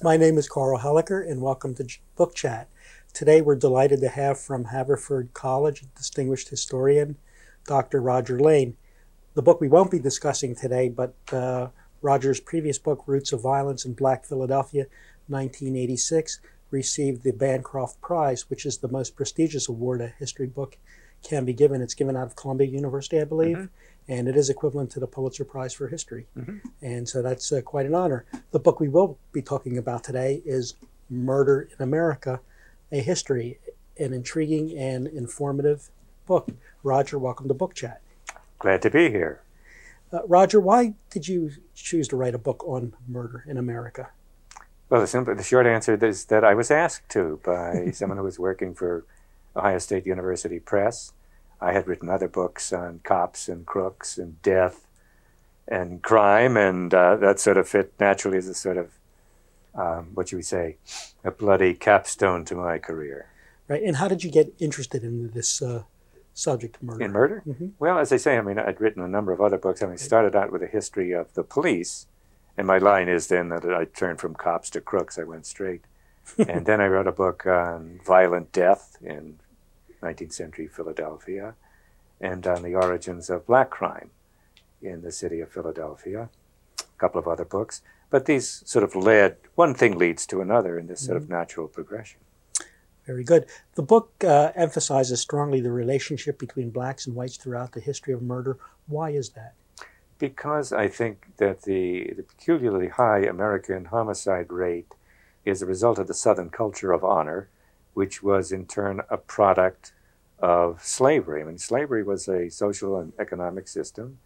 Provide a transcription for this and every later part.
My name is Carl Helliker, and welcome to Book Chat. Today, we're delighted to have from Haverford College a distinguished historian Dr. Roger Lane. The book we won't be discussing today, but uh, Roger's previous book, Roots of Violence in Black Philadelphia, 1986, received the Bancroft Prize, which is the most prestigious award a history book can be given. It's given out of Columbia University, I believe. Mm-hmm and it is equivalent to the Pulitzer Prize for History. Mm-hmm. And so that's uh, quite an honor. The book we will be talking about today is Murder in America A History, an intriguing and informative book. Roger, welcome to Book Chat. Glad to be here. Uh, Roger, why did you choose to write a book on murder in America? Well, the, simple, the short answer is that I was asked to by someone who was working for Ohio State University Press I had written other books on cops and crooks and death and crime, and uh, that sort of fit naturally as a sort of, um, what you would say, a bloody capstone to my career. Right. And how did you get interested in this uh, subject of murder? In murder? Mm-hmm. Well, as I say, I mean, I'd written a number of other books. I mean, started out with a history of the police, and my line is then that I turned from cops to crooks. I went straight. and then I wrote a book on violent death in 19th century Philadelphia, and on the origins of black crime in the city of Philadelphia, a couple of other books. But these sort of led, one thing leads to another in this sort mm-hmm. of natural progression. Very good. The book uh, emphasizes strongly the relationship between blacks and whites throughout the history of murder. Why is that? Because I think that the, the peculiarly high American homicide rate is a result of the Southern culture of honor which was in turn a product of slavery. I mean, slavery was a social and economic system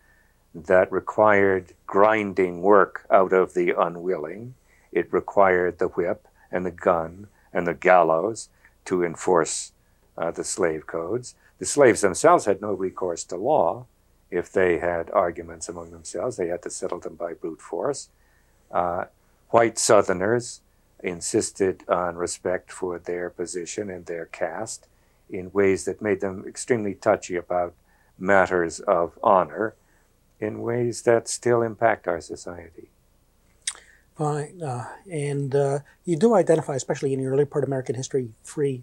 that required grinding work out of the unwilling. It required the whip and the gun and the gallows to enforce uh, the slave codes. The slaves themselves had no recourse to law. If they had arguments among themselves, they had to settle them by brute force. Uh, white Southerners insisted on respect for their position and their caste in ways that made them extremely touchy about matters of honor in ways that still impact our society. Fine. Uh, and uh, you do identify, especially in the early part of American history, three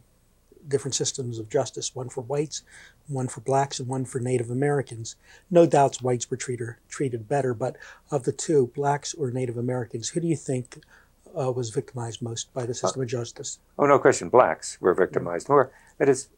different systems of justice one for whites, one for blacks, and one for Native Americans. No doubts whites were treated, treated better, but of the two, blacks or Native Americans, who do you think uh, was victimized most by the system of justice? Oh, no question. Blacks were victimized more. That is,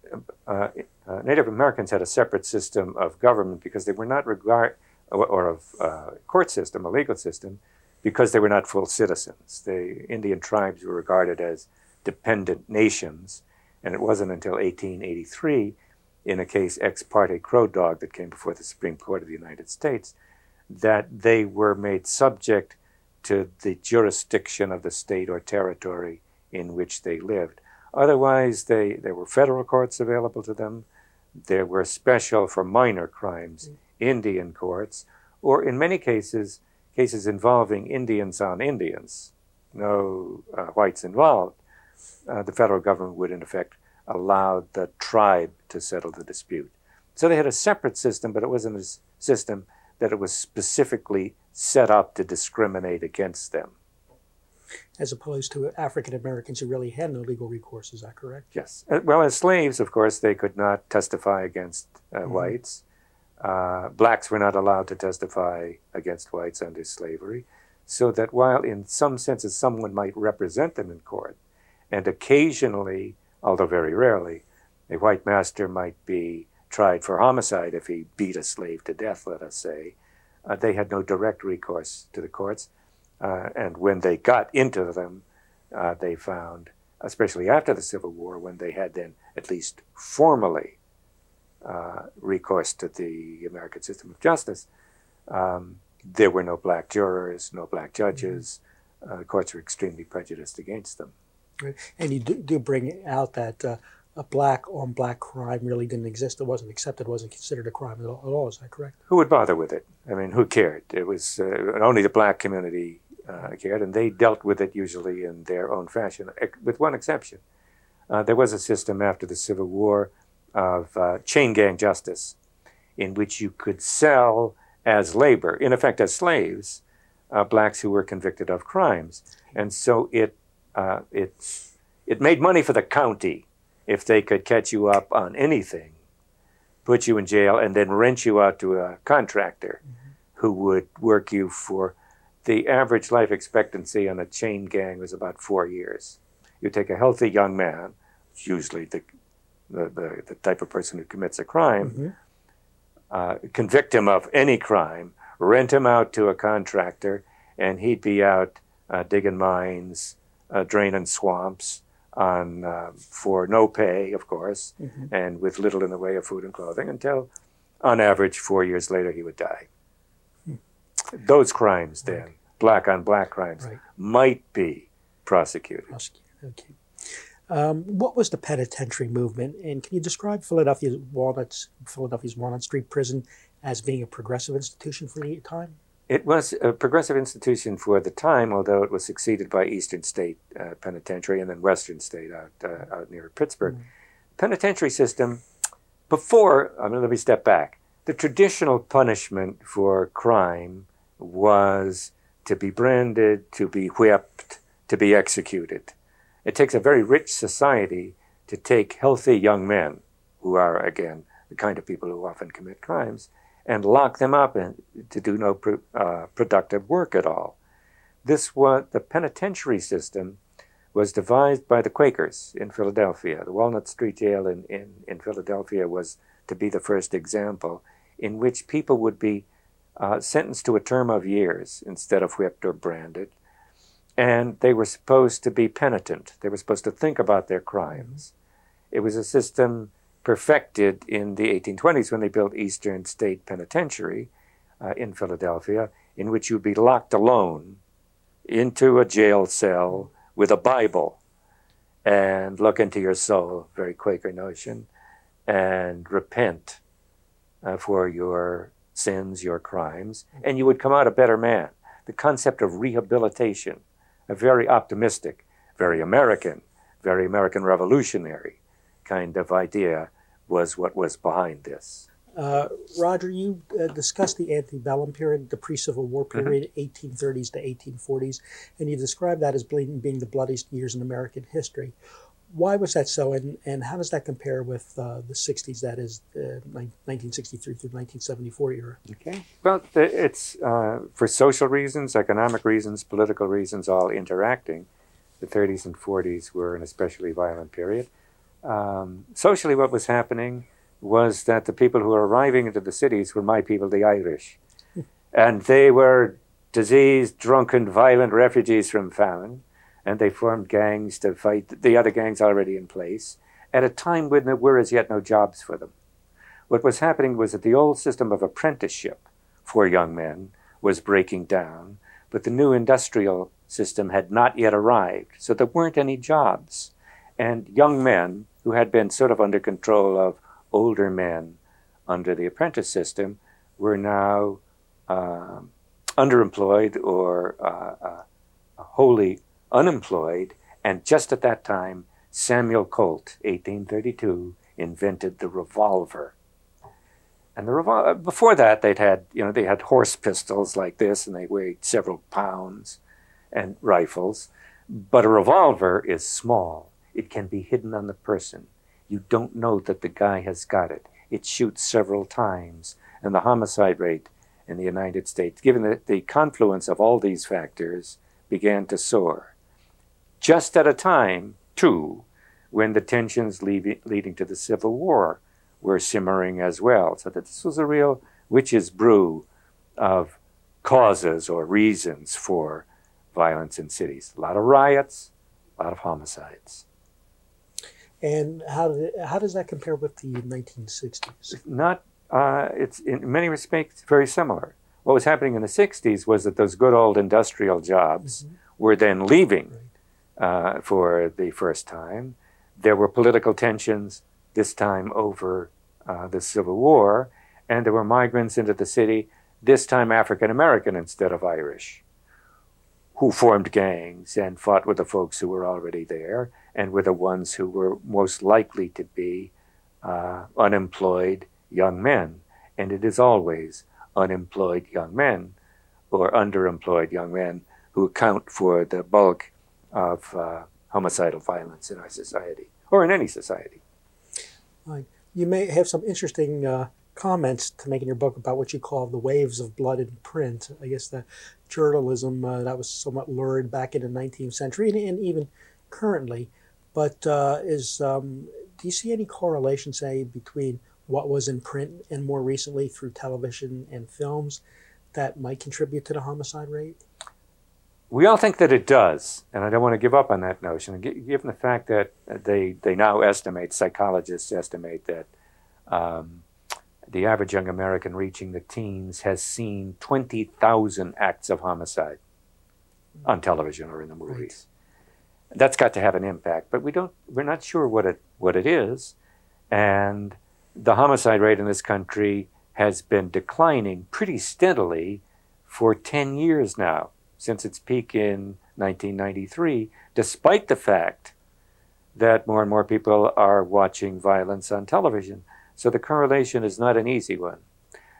uh, uh, Native Americans had a separate system of government because they were not regard or, or of uh, court system, a legal system, because they were not full citizens. The Indian tribes were regarded as dependent nations, and it wasn't until 1883, in a case ex parte Crow Dog that came before the Supreme Court of the United States, that they were made subject to the jurisdiction of the state or territory in which they lived. Otherwise, they, there were federal courts available to them. There were special, for minor crimes, Indian courts, or in many cases, cases involving Indians on Indians, no uh, whites involved. Uh, the federal government would, in effect, allow the tribe to settle the dispute. So they had a separate system, but it wasn't a system that it was specifically set up to discriminate against them. As opposed to African Americans who really had no legal recourse, is that correct? Yes. Uh, well, as slaves, of course, they could not testify against uh, mm-hmm. whites. Uh, blacks were not allowed to testify against whites under slavery. So that while in some senses someone might represent them in court, and occasionally, although very rarely, a white master might be tried for homicide if he beat a slave to death, let us say, uh, they had no direct recourse to the courts. Uh, and when they got into them, uh, they found, especially after the Civil War, when they had then at least formally uh, recourse to the American system of justice, um, there were no black jurors, no black judges. Mm-hmm. Uh, the courts were extremely prejudiced against them. And you do, do bring out that uh, a black on black crime really didn't exist. It wasn't accepted, It wasn't considered a crime at all. At all. Is that correct? Who would bother with it? I mean, who cared? It was uh, only the black community uh, cared, and they dealt with it usually in their own fashion, with one exception. Uh, there was a system after the Civil War of uh, chain gang justice, in which you could sell as labor, in effect as slaves, uh, blacks who were convicted of crimes. And so it uh, it's, it made money for the county if they could catch you up on anything, put you in jail, and then rent you out to a contractor mm-hmm. who would work you for the average life expectancy on a chain gang was about four years. You take a healthy young man, usually the, the, the, the type of person who commits a crime, mm-hmm. uh, convict him of any crime, rent him out to a contractor, and he'd be out uh, digging mines, uh, draining swamps on uh, for no pay, of course, mm-hmm. and with little in the way of food and clothing until, on average, four years later he would die. Hmm. Those crimes, then, okay. black on black crimes, right. might be prosecuted. prosecuted. Okay. Um, what was the penitentiary movement, and can you describe Philadelphia's Walnut, Philadelphia's Walnut Street Prison as being a progressive institution for the time? It was a progressive institution for the time, although it was succeeded by Eastern State uh, Penitentiary and then Western State out, uh, out near Pittsburgh. Mm-hmm. Penitentiary system, before, I mean, let me step back. The traditional punishment for crime was to be branded, to be whipped, to be executed. It takes a very rich society to take healthy young men, who are, again, the kind of people who often commit crimes, and lock them up and to do no uh, productive work at all. This was the penitentiary system was devised by the Quakers in Philadelphia. The Walnut Street Jail in, in, in Philadelphia was to be the first example in which people would be uh, sentenced to a term of years instead of whipped or branded. And they were supposed to be penitent. They were supposed to think about their crimes. It was a system perfected in the 1820s when they built Eastern State Penitentiary uh, in Philadelphia, in which you'd be locked alone into a jail cell with a Bible and look into your soul, very Quaker notion, and repent uh, for your sins, your crimes, and you would come out a better man. The concept of rehabilitation, a very optimistic, very American, very American revolutionary kind of idea was what was behind this. Uh, Roger, you uh, discussed the antebellum period, the pre-Civil War mm-hmm. period, mm-hmm. 1830s to 1840s, and you described that as being, being the bloodiest years in American history. Why was that so, and, and how does that compare with uh, the 60s, that is, 1963 through 1974 era? Okay. Well, it's uh, for social reasons, economic reasons, political reasons, all interacting. The 30s and 40s were an especially violent period um, socially, what was happening was that the people who were arriving into the cities were my people, the Irish. and they were diseased, drunken, violent refugees from famine. And they formed gangs to fight the other gangs already in place at a time when there were as yet no jobs for them. What was happening was that the old system of apprenticeship for young men was breaking down, but the new industrial system had not yet arrived, so there weren't any jobs. And young men who had been sort of under control of older men under the apprentice system were now uh, underemployed or uh, uh, wholly unemployed. And just at that time, Samuel Colt, 1832, invented the revolver. And the revolver, before that, they'd had, you know, they had horse pistols like this, and they weighed several pounds, and rifles. But a revolver is small it can be hidden on the person. You don't know that the guy has got it. It shoots several times. And the homicide rate in the United States, given the, the confluence of all these factors, began to soar. Just at a time, too, when the tensions leading to the Civil War were simmering as well. So that this was a real witch's brew of causes or reasons for violence in cities. A lot of riots, a lot of homicides. And how, did how does that compare with the 1960s? Not, uh, it's in many respects very similar. What was happening in the 60s was that those good old industrial jobs mm-hmm. were then leaving right. uh, for the first time. There were political tensions, this time over uh, the Civil War, and there were migrants into the city, this time African American instead of Irish, who formed gangs and fought with the folks who were already there and were the ones who were most likely to be uh, unemployed young men. And it is always unemployed young men or underemployed young men who account for the bulk of uh, homicidal violence in our society or in any society. You may have some interesting uh, comments to make in your book about what you call the waves of blood in print. I guess the journalism uh, that was somewhat lurid back in the 19th century and, and even currently. But uh, is um, do you see any correlation, say, between what was in print and more recently through television and films that might contribute to the homicide rate? We all think that it does, and I don't want to give up on that notion. Given the fact that they, they now estimate, psychologists estimate that um, the average young American reaching the teens has seen 20,000 acts of homicide on hmm. television or in the movies. Right. That's got to have an impact, but we don't, we're not sure what it, what it is. And the homicide rate in this country has been declining pretty steadily for 10 years now since its peak in 1993, despite the fact that more and more people are watching violence on television. So the correlation is not an easy one.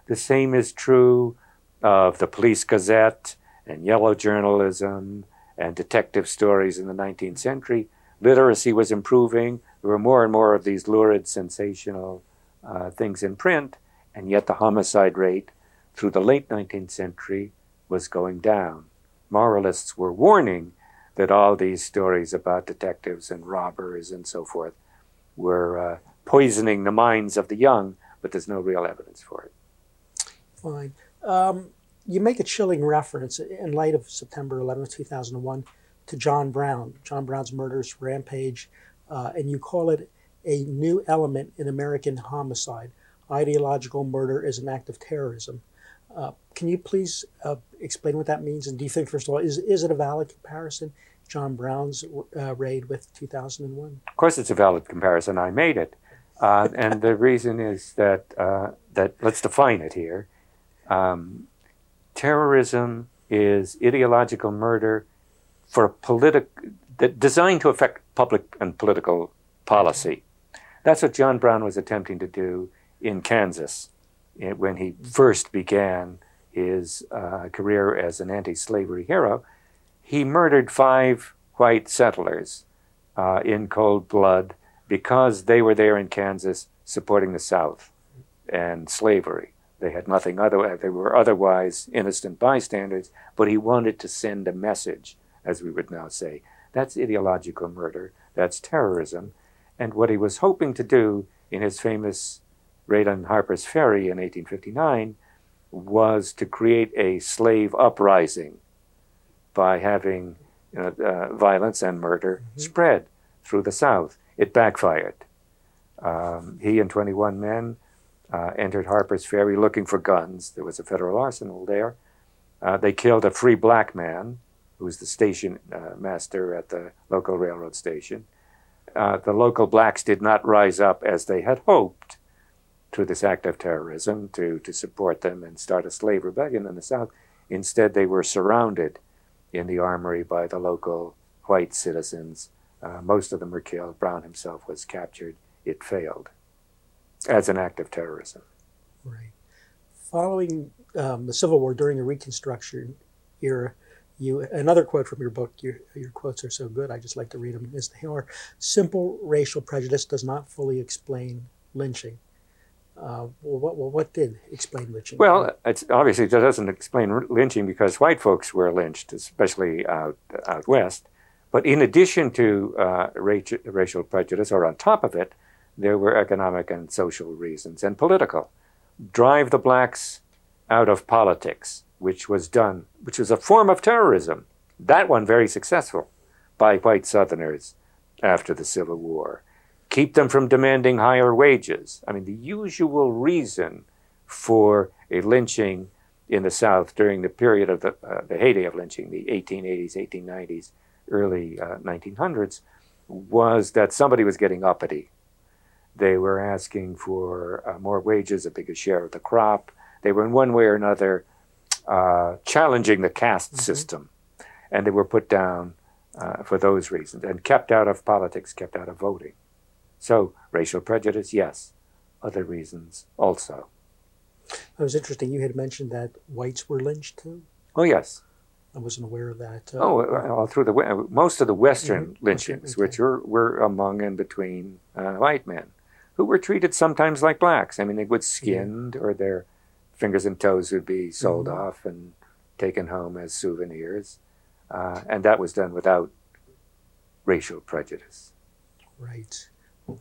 The same is true of the Police Gazette and yellow journalism and detective stories in the 19th century. Literacy was improving. There were more and more of these lurid, sensational uh, things in print, and yet the homicide rate through the late 19th century was going down moralists were warning that all these stories about detectives and robbers and so forth were uh, poisoning the minds of the young, but there's no real evidence for it. Fine. Um, you make a chilling reference in light of September 11, 2001, to John Brown, John Brown's murderous rampage, uh, and you call it a new element in American homicide. Ideological murder is an act of terrorism. Uh, can you please uh, explain what that means? And do you think, first of all, is, is it a valid comparison, John Brown's uh, raid with 2001? Of course, it's a valid comparison. I made it. Uh, and the reason is that, uh, that let's define it here. Um, terrorism is ideological murder for politic, designed to affect public and political policy. That's what John Brown was attempting to do in Kansas when he first began his uh, career as an anti slavery hero, he murdered five white settlers uh, in cold blood because they were there in Kansas supporting the South and slavery. They had nothing other, they were otherwise innocent bystanders, but he wanted to send a message, as we would now say. That's ideological murder, that's terrorism. And what he was hoping to do in his famous raid on Harper's Ferry in 1859 was to create a slave uprising by having you know, uh, violence and murder mm-hmm. spread through the South. It backfired. Um, he and 21 men uh, entered Harper's Ferry looking for guns. There was a federal arsenal there. Uh, they killed a free black man who was the station uh, master at the local railroad station. Uh, the local blacks did not rise up as they had hoped to this act of terrorism to, to support them and start a slave rebellion in the South. Instead, they were surrounded in the armory by the local white citizens. Uh, most of them were killed. Brown himself was captured. It failed as an act of terrorism. Right. Following um, the Civil War during the Reconstruction era, you another quote from your book. Your your quotes are so good. I just like to read them. Is the simple racial prejudice does not fully explain lynching. Uh, what, what did explain lynching? Well, it's obviously it doesn't explain lynching because white folks were lynched, especially out, out west. But in addition to uh, racial prejudice, or on top of it, there were economic and social reasons and political. Drive the blacks out of politics, which was done, which was a form of terrorism. That one very successful by white Southerners after the Civil War keep them from demanding higher wages. I mean, the usual reason for a lynching in the South during the period of the, uh, the heyday of lynching, the 1880s, 1890s, early uh, 1900s, was that somebody was getting uppity. They were asking for uh, more wages, a bigger share of the crop. They were, in one way or another, uh, challenging the caste mm-hmm. system. And they were put down uh, for those reasons and kept out of politics, kept out of voting. So, racial prejudice, yes. Other reasons also. It was interesting. You had mentioned that whites were lynched too. Oh, yes. I wasn't aware of that. Uh, oh, all through the most of the Western mm-hmm. lynchings, okay. which were, were among and between uh, white men, who were treated sometimes like blacks. I mean, they would skinned, or their fingers and toes would be sold mm-hmm. off and taken home as souvenirs, uh, and that was done without racial prejudice. Right.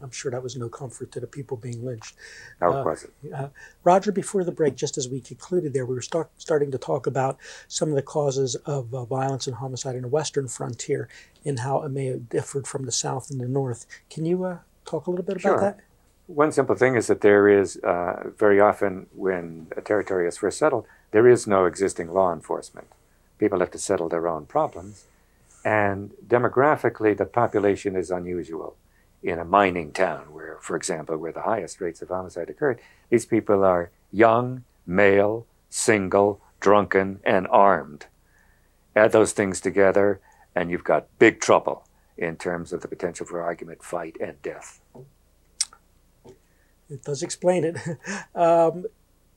I'm sure that was no comfort to the people being lynched. How uh, it? Uh, Roger, before the break, just as we concluded there, we were start, starting to talk about some of the causes of uh, violence and homicide in the Western frontier and how it may have differed from the South and the North. Can you uh, talk a little bit sure. about that? One simple thing is that there is uh, very often when a territory is first settled, there is no existing law enforcement. People have to settle their own problems. And demographically, the population is unusual in a mining town, where, for example, where the highest rates of homicide occurred, these people are young, male, single, drunken, and armed. Add those things together, and you've got big trouble in terms of the potential for argument, fight, and death. It does explain it. um,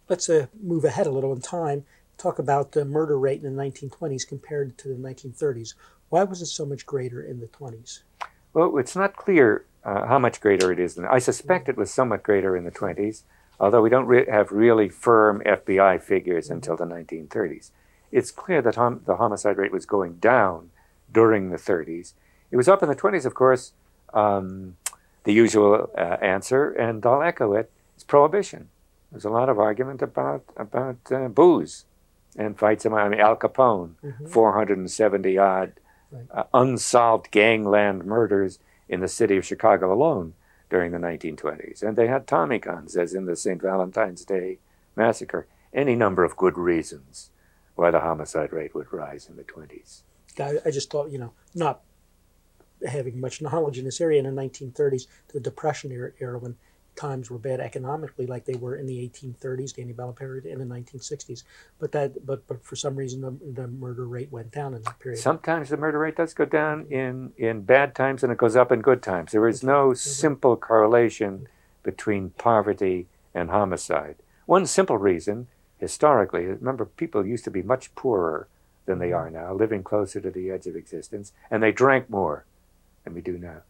let's uh, move ahead a little in time. Talk about the murder rate in the 1920s compared to the 1930s. Why was it so much greater in the 20s? Well, it's not clear uh, how much greater it is. Than, I suspect it was somewhat greater in the 20s, although we don't re- have really firm FBI figures until the 1930s. It's clear that hom- the homicide rate was going down during the 30s. It was up in the 20s, of course. Um, the usual uh, answer, and I'll echo it: it, is prohibition. There's a lot of argument about about uh, booze and fights. I mean, Al Capone, mm-hmm. 470 odd right. uh, unsolved gangland murders in the city of Chicago alone during the 1920s. And they had Tommy guns, as in the St. Valentine's Day massacre. Any number of good reasons why the homicide rate would rise in the 20s. I, I just thought, you know, not having much knowledge in this area in the 1930s, the Depression era, era when times were bad economically, like they were in the 1830s, the antebellum period, and the 1960s. But that, but but for some reason, the, the murder rate went down in that period. Sometimes the murder rate does go down in in bad times, and it goes up in good times. There is no simple correlation between poverty and homicide. One simple reason, historically, remember people used to be much poorer than they are now, living closer to the edge of existence, and they drank more than we do now.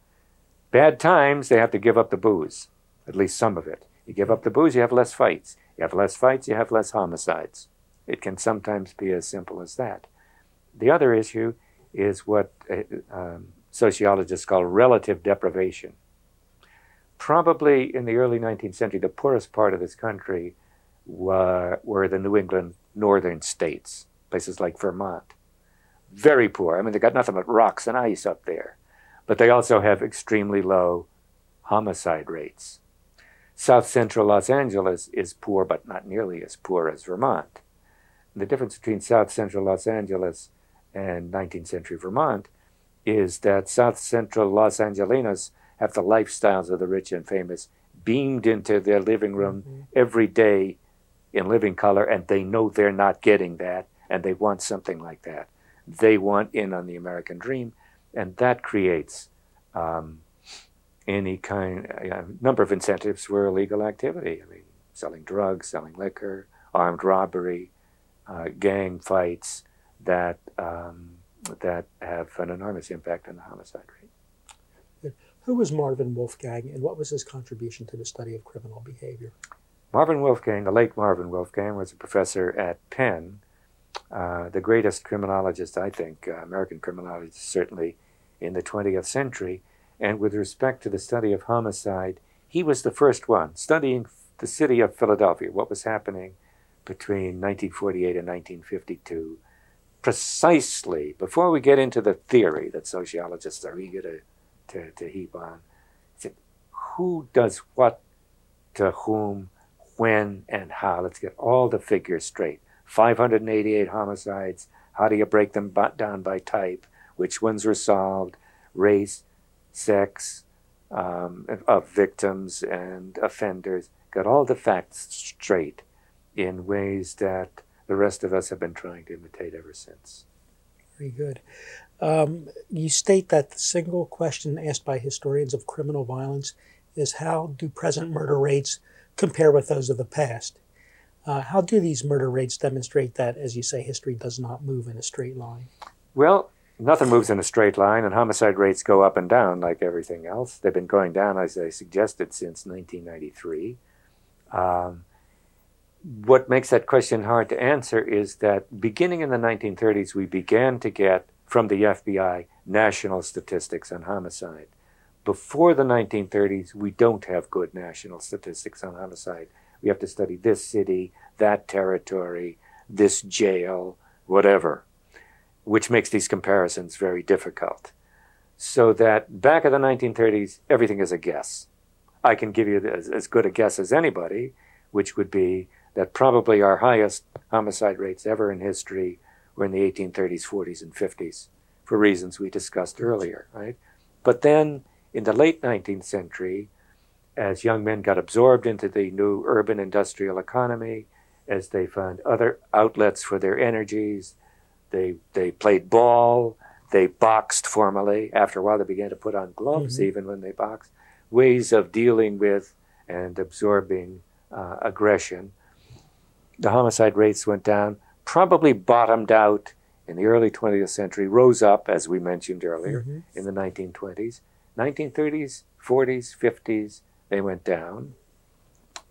Bad times, they have to give up the booze at least some of it. You give up the booze, you have less fights. You have less fights, you have less homicides. It can sometimes be as simple as that. The other issue is what uh, um, sociologists call relative deprivation. Probably in the early 19th century, the poorest part of this country were, were the New England northern states, places like Vermont. Very poor. I mean, they got nothing but rocks and ice up there. But they also have extremely low homicide rates. South central Los Angeles is poor, but not nearly as poor as Vermont. And the difference between South central Los Angeles and 19th century Vermont is that South central Los Angelenos have the lifestyles of the rich and famous beamed into their living room mm-hmm. every day in living color, and they know they're not getting that, and they want something like that. They want in on the American dream, and that creates um, any kind, a number of incentives for illegal activity. I mean, selling drugs, selling liquor, armed robbery, uh, gang fights that um, that have an enormous impact on the homicide rate. Who was Marvin Wolfgang, and what was his contribution to the study of criminal behavior? Marvin Wolfgang, the late Marvin Wolfgang, was a professor at Penn, uh, the greatest criminologist, I think, uh, American criminologist, certainly in the 20th century. And with respect to the study of homicide, he was the first one studying the city of Philadelphia, what was happening between 1948 and 1952, precisely before we get into the theory that sociologists are eager to, to, to heap on. Said, who does what to whom, when, and how? Let's get all the figures straight. 588 homicides. How do you break them down by type? Which ones were solved? Race, sex um, of victims and offenders, got all the facts straight in ways that the rest of us have been trying to imitate ever since. Very good. Um, you state that the single question asked by historians of criminal violence is how do present murder rates compare with those of the past? Uh, how do these murder rates demonstrate that, as you say, history does not move in a straight line? Well, nothing moves in a straight line, and homicide rates go up and down like everything else. They've been going down, as I suggested, since 1993. Um, what makes that question hard to answer is that beginning in the 1930s, we began to get from the FBI national statistics on homicide. Before the 1930s, we don't have good national statistics on homicide. We have to study this city, that territory, this jail, whatever, which makes these comparisons very difficult. So that back in the 1930s, everything is a guess. I can give you as, as good a guess as anybody, which would be that probably our highest homicide rates ever in history were in the 1830s, 40s, and 50s for reasons we discussed earlier, right? But then in the late 19th century, as young men got absorbed into the new urban industrial economy, as they found other outlets for their energies, they, they played ball, they boxed formally. After a while, they began to put on gloves mm-hmm. even when they boxed. Ways of dealing with and absorbing uh, aggression the homicide rates went down, probably bottomed out in the early 20th century, rose up, as we mentioned earlier, mm-hmm. in the 1920s. 1930s, 40s, 50s, they went down.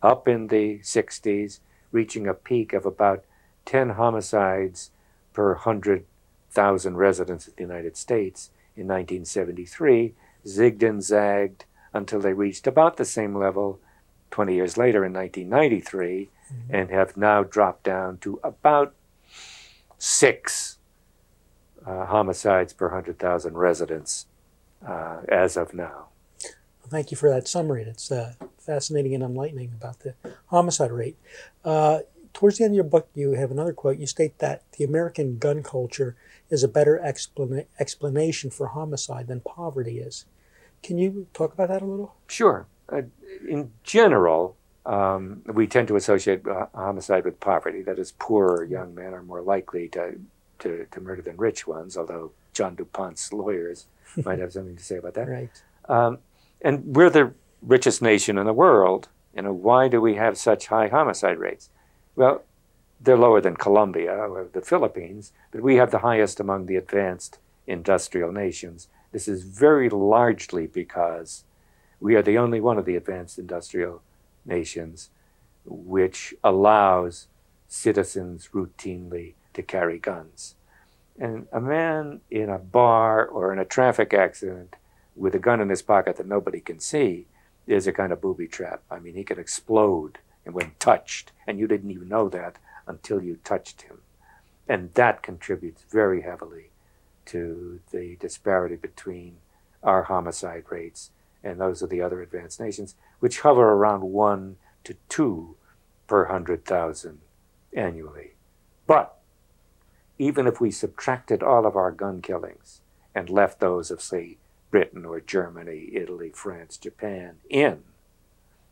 Up in the 60s, reaching a peak of about 10 homicides per 100,000 residents of the United States in 1973, zigged and zagged until they reached about the same level 20 years later in 1993 mm-hmm. and have now dropped down to about six uh, homicides per 100,000 residents uh, as of now. Well, thank you for that summary. It's uh, fascinating and enlightening about the homicide rate. Towards the end of your book, you have another quote. You state that the American gun culture is a better explana- explanation for homicide than poverty is. Can you talk about that a little? Sure. Uh, in general, um, we tend to associate uh, homicide with poverty. That is, poorer young men are more likely to, to, to murder than rich ones, although John DuPont's lawyers might have something to say about that. Right. Um, and we're the richest nation in the world. You know, why do we have such high homicide rates? Well, they're lower than Colombia or the Philippines, but we have the highest among the advanced industrial nations. This is very largely because we are the only one of the advanced industrial nations which allows citizens routinely to carry guns. And a man in a bar or in a traffic accident with a gun in his pocket that nobody can see is a kind of booby trap. I mean, he can explode and when touched, and you didn't even know that until you touched him. And that contributes very heavily to the disparity between our homicide rates and those of the other advanced nations, which hover around one to two per hundred thousand annually. But even if we subtracted all of our gun killings and left those of, say, Britain or Germany, Italy, France, Japan in,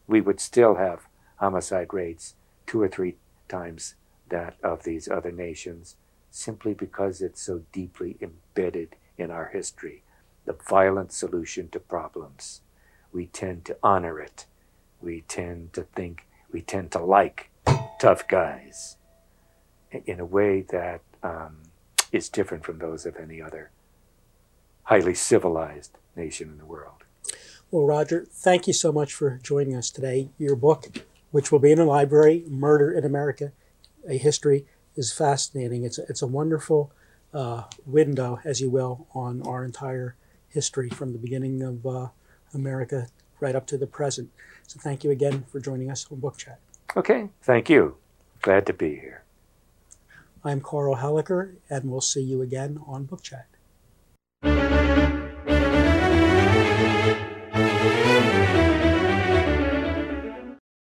we would still have homicide rates two or three times that of these other nations simply because it's so deeply embedded in our history the violent solution to problems. We tend to honor it. We tend to think, we tend to like tough guys in a way that um, is different from those of any other highly civilized nation in the world. Well, Roger, thank you so much for joining us today. Your book, which will be in a library, Murder in America, A History, is fascinating. It's a, it's a wonderful uh, window, as you will, on our entire history from the beginning of uh, America right up to the present. So thank you again for joining us on Book Chat. Okay, thank you. Glad to be here. I'm Carl Helliker, and we'll see you again on Book Chat. Thank you.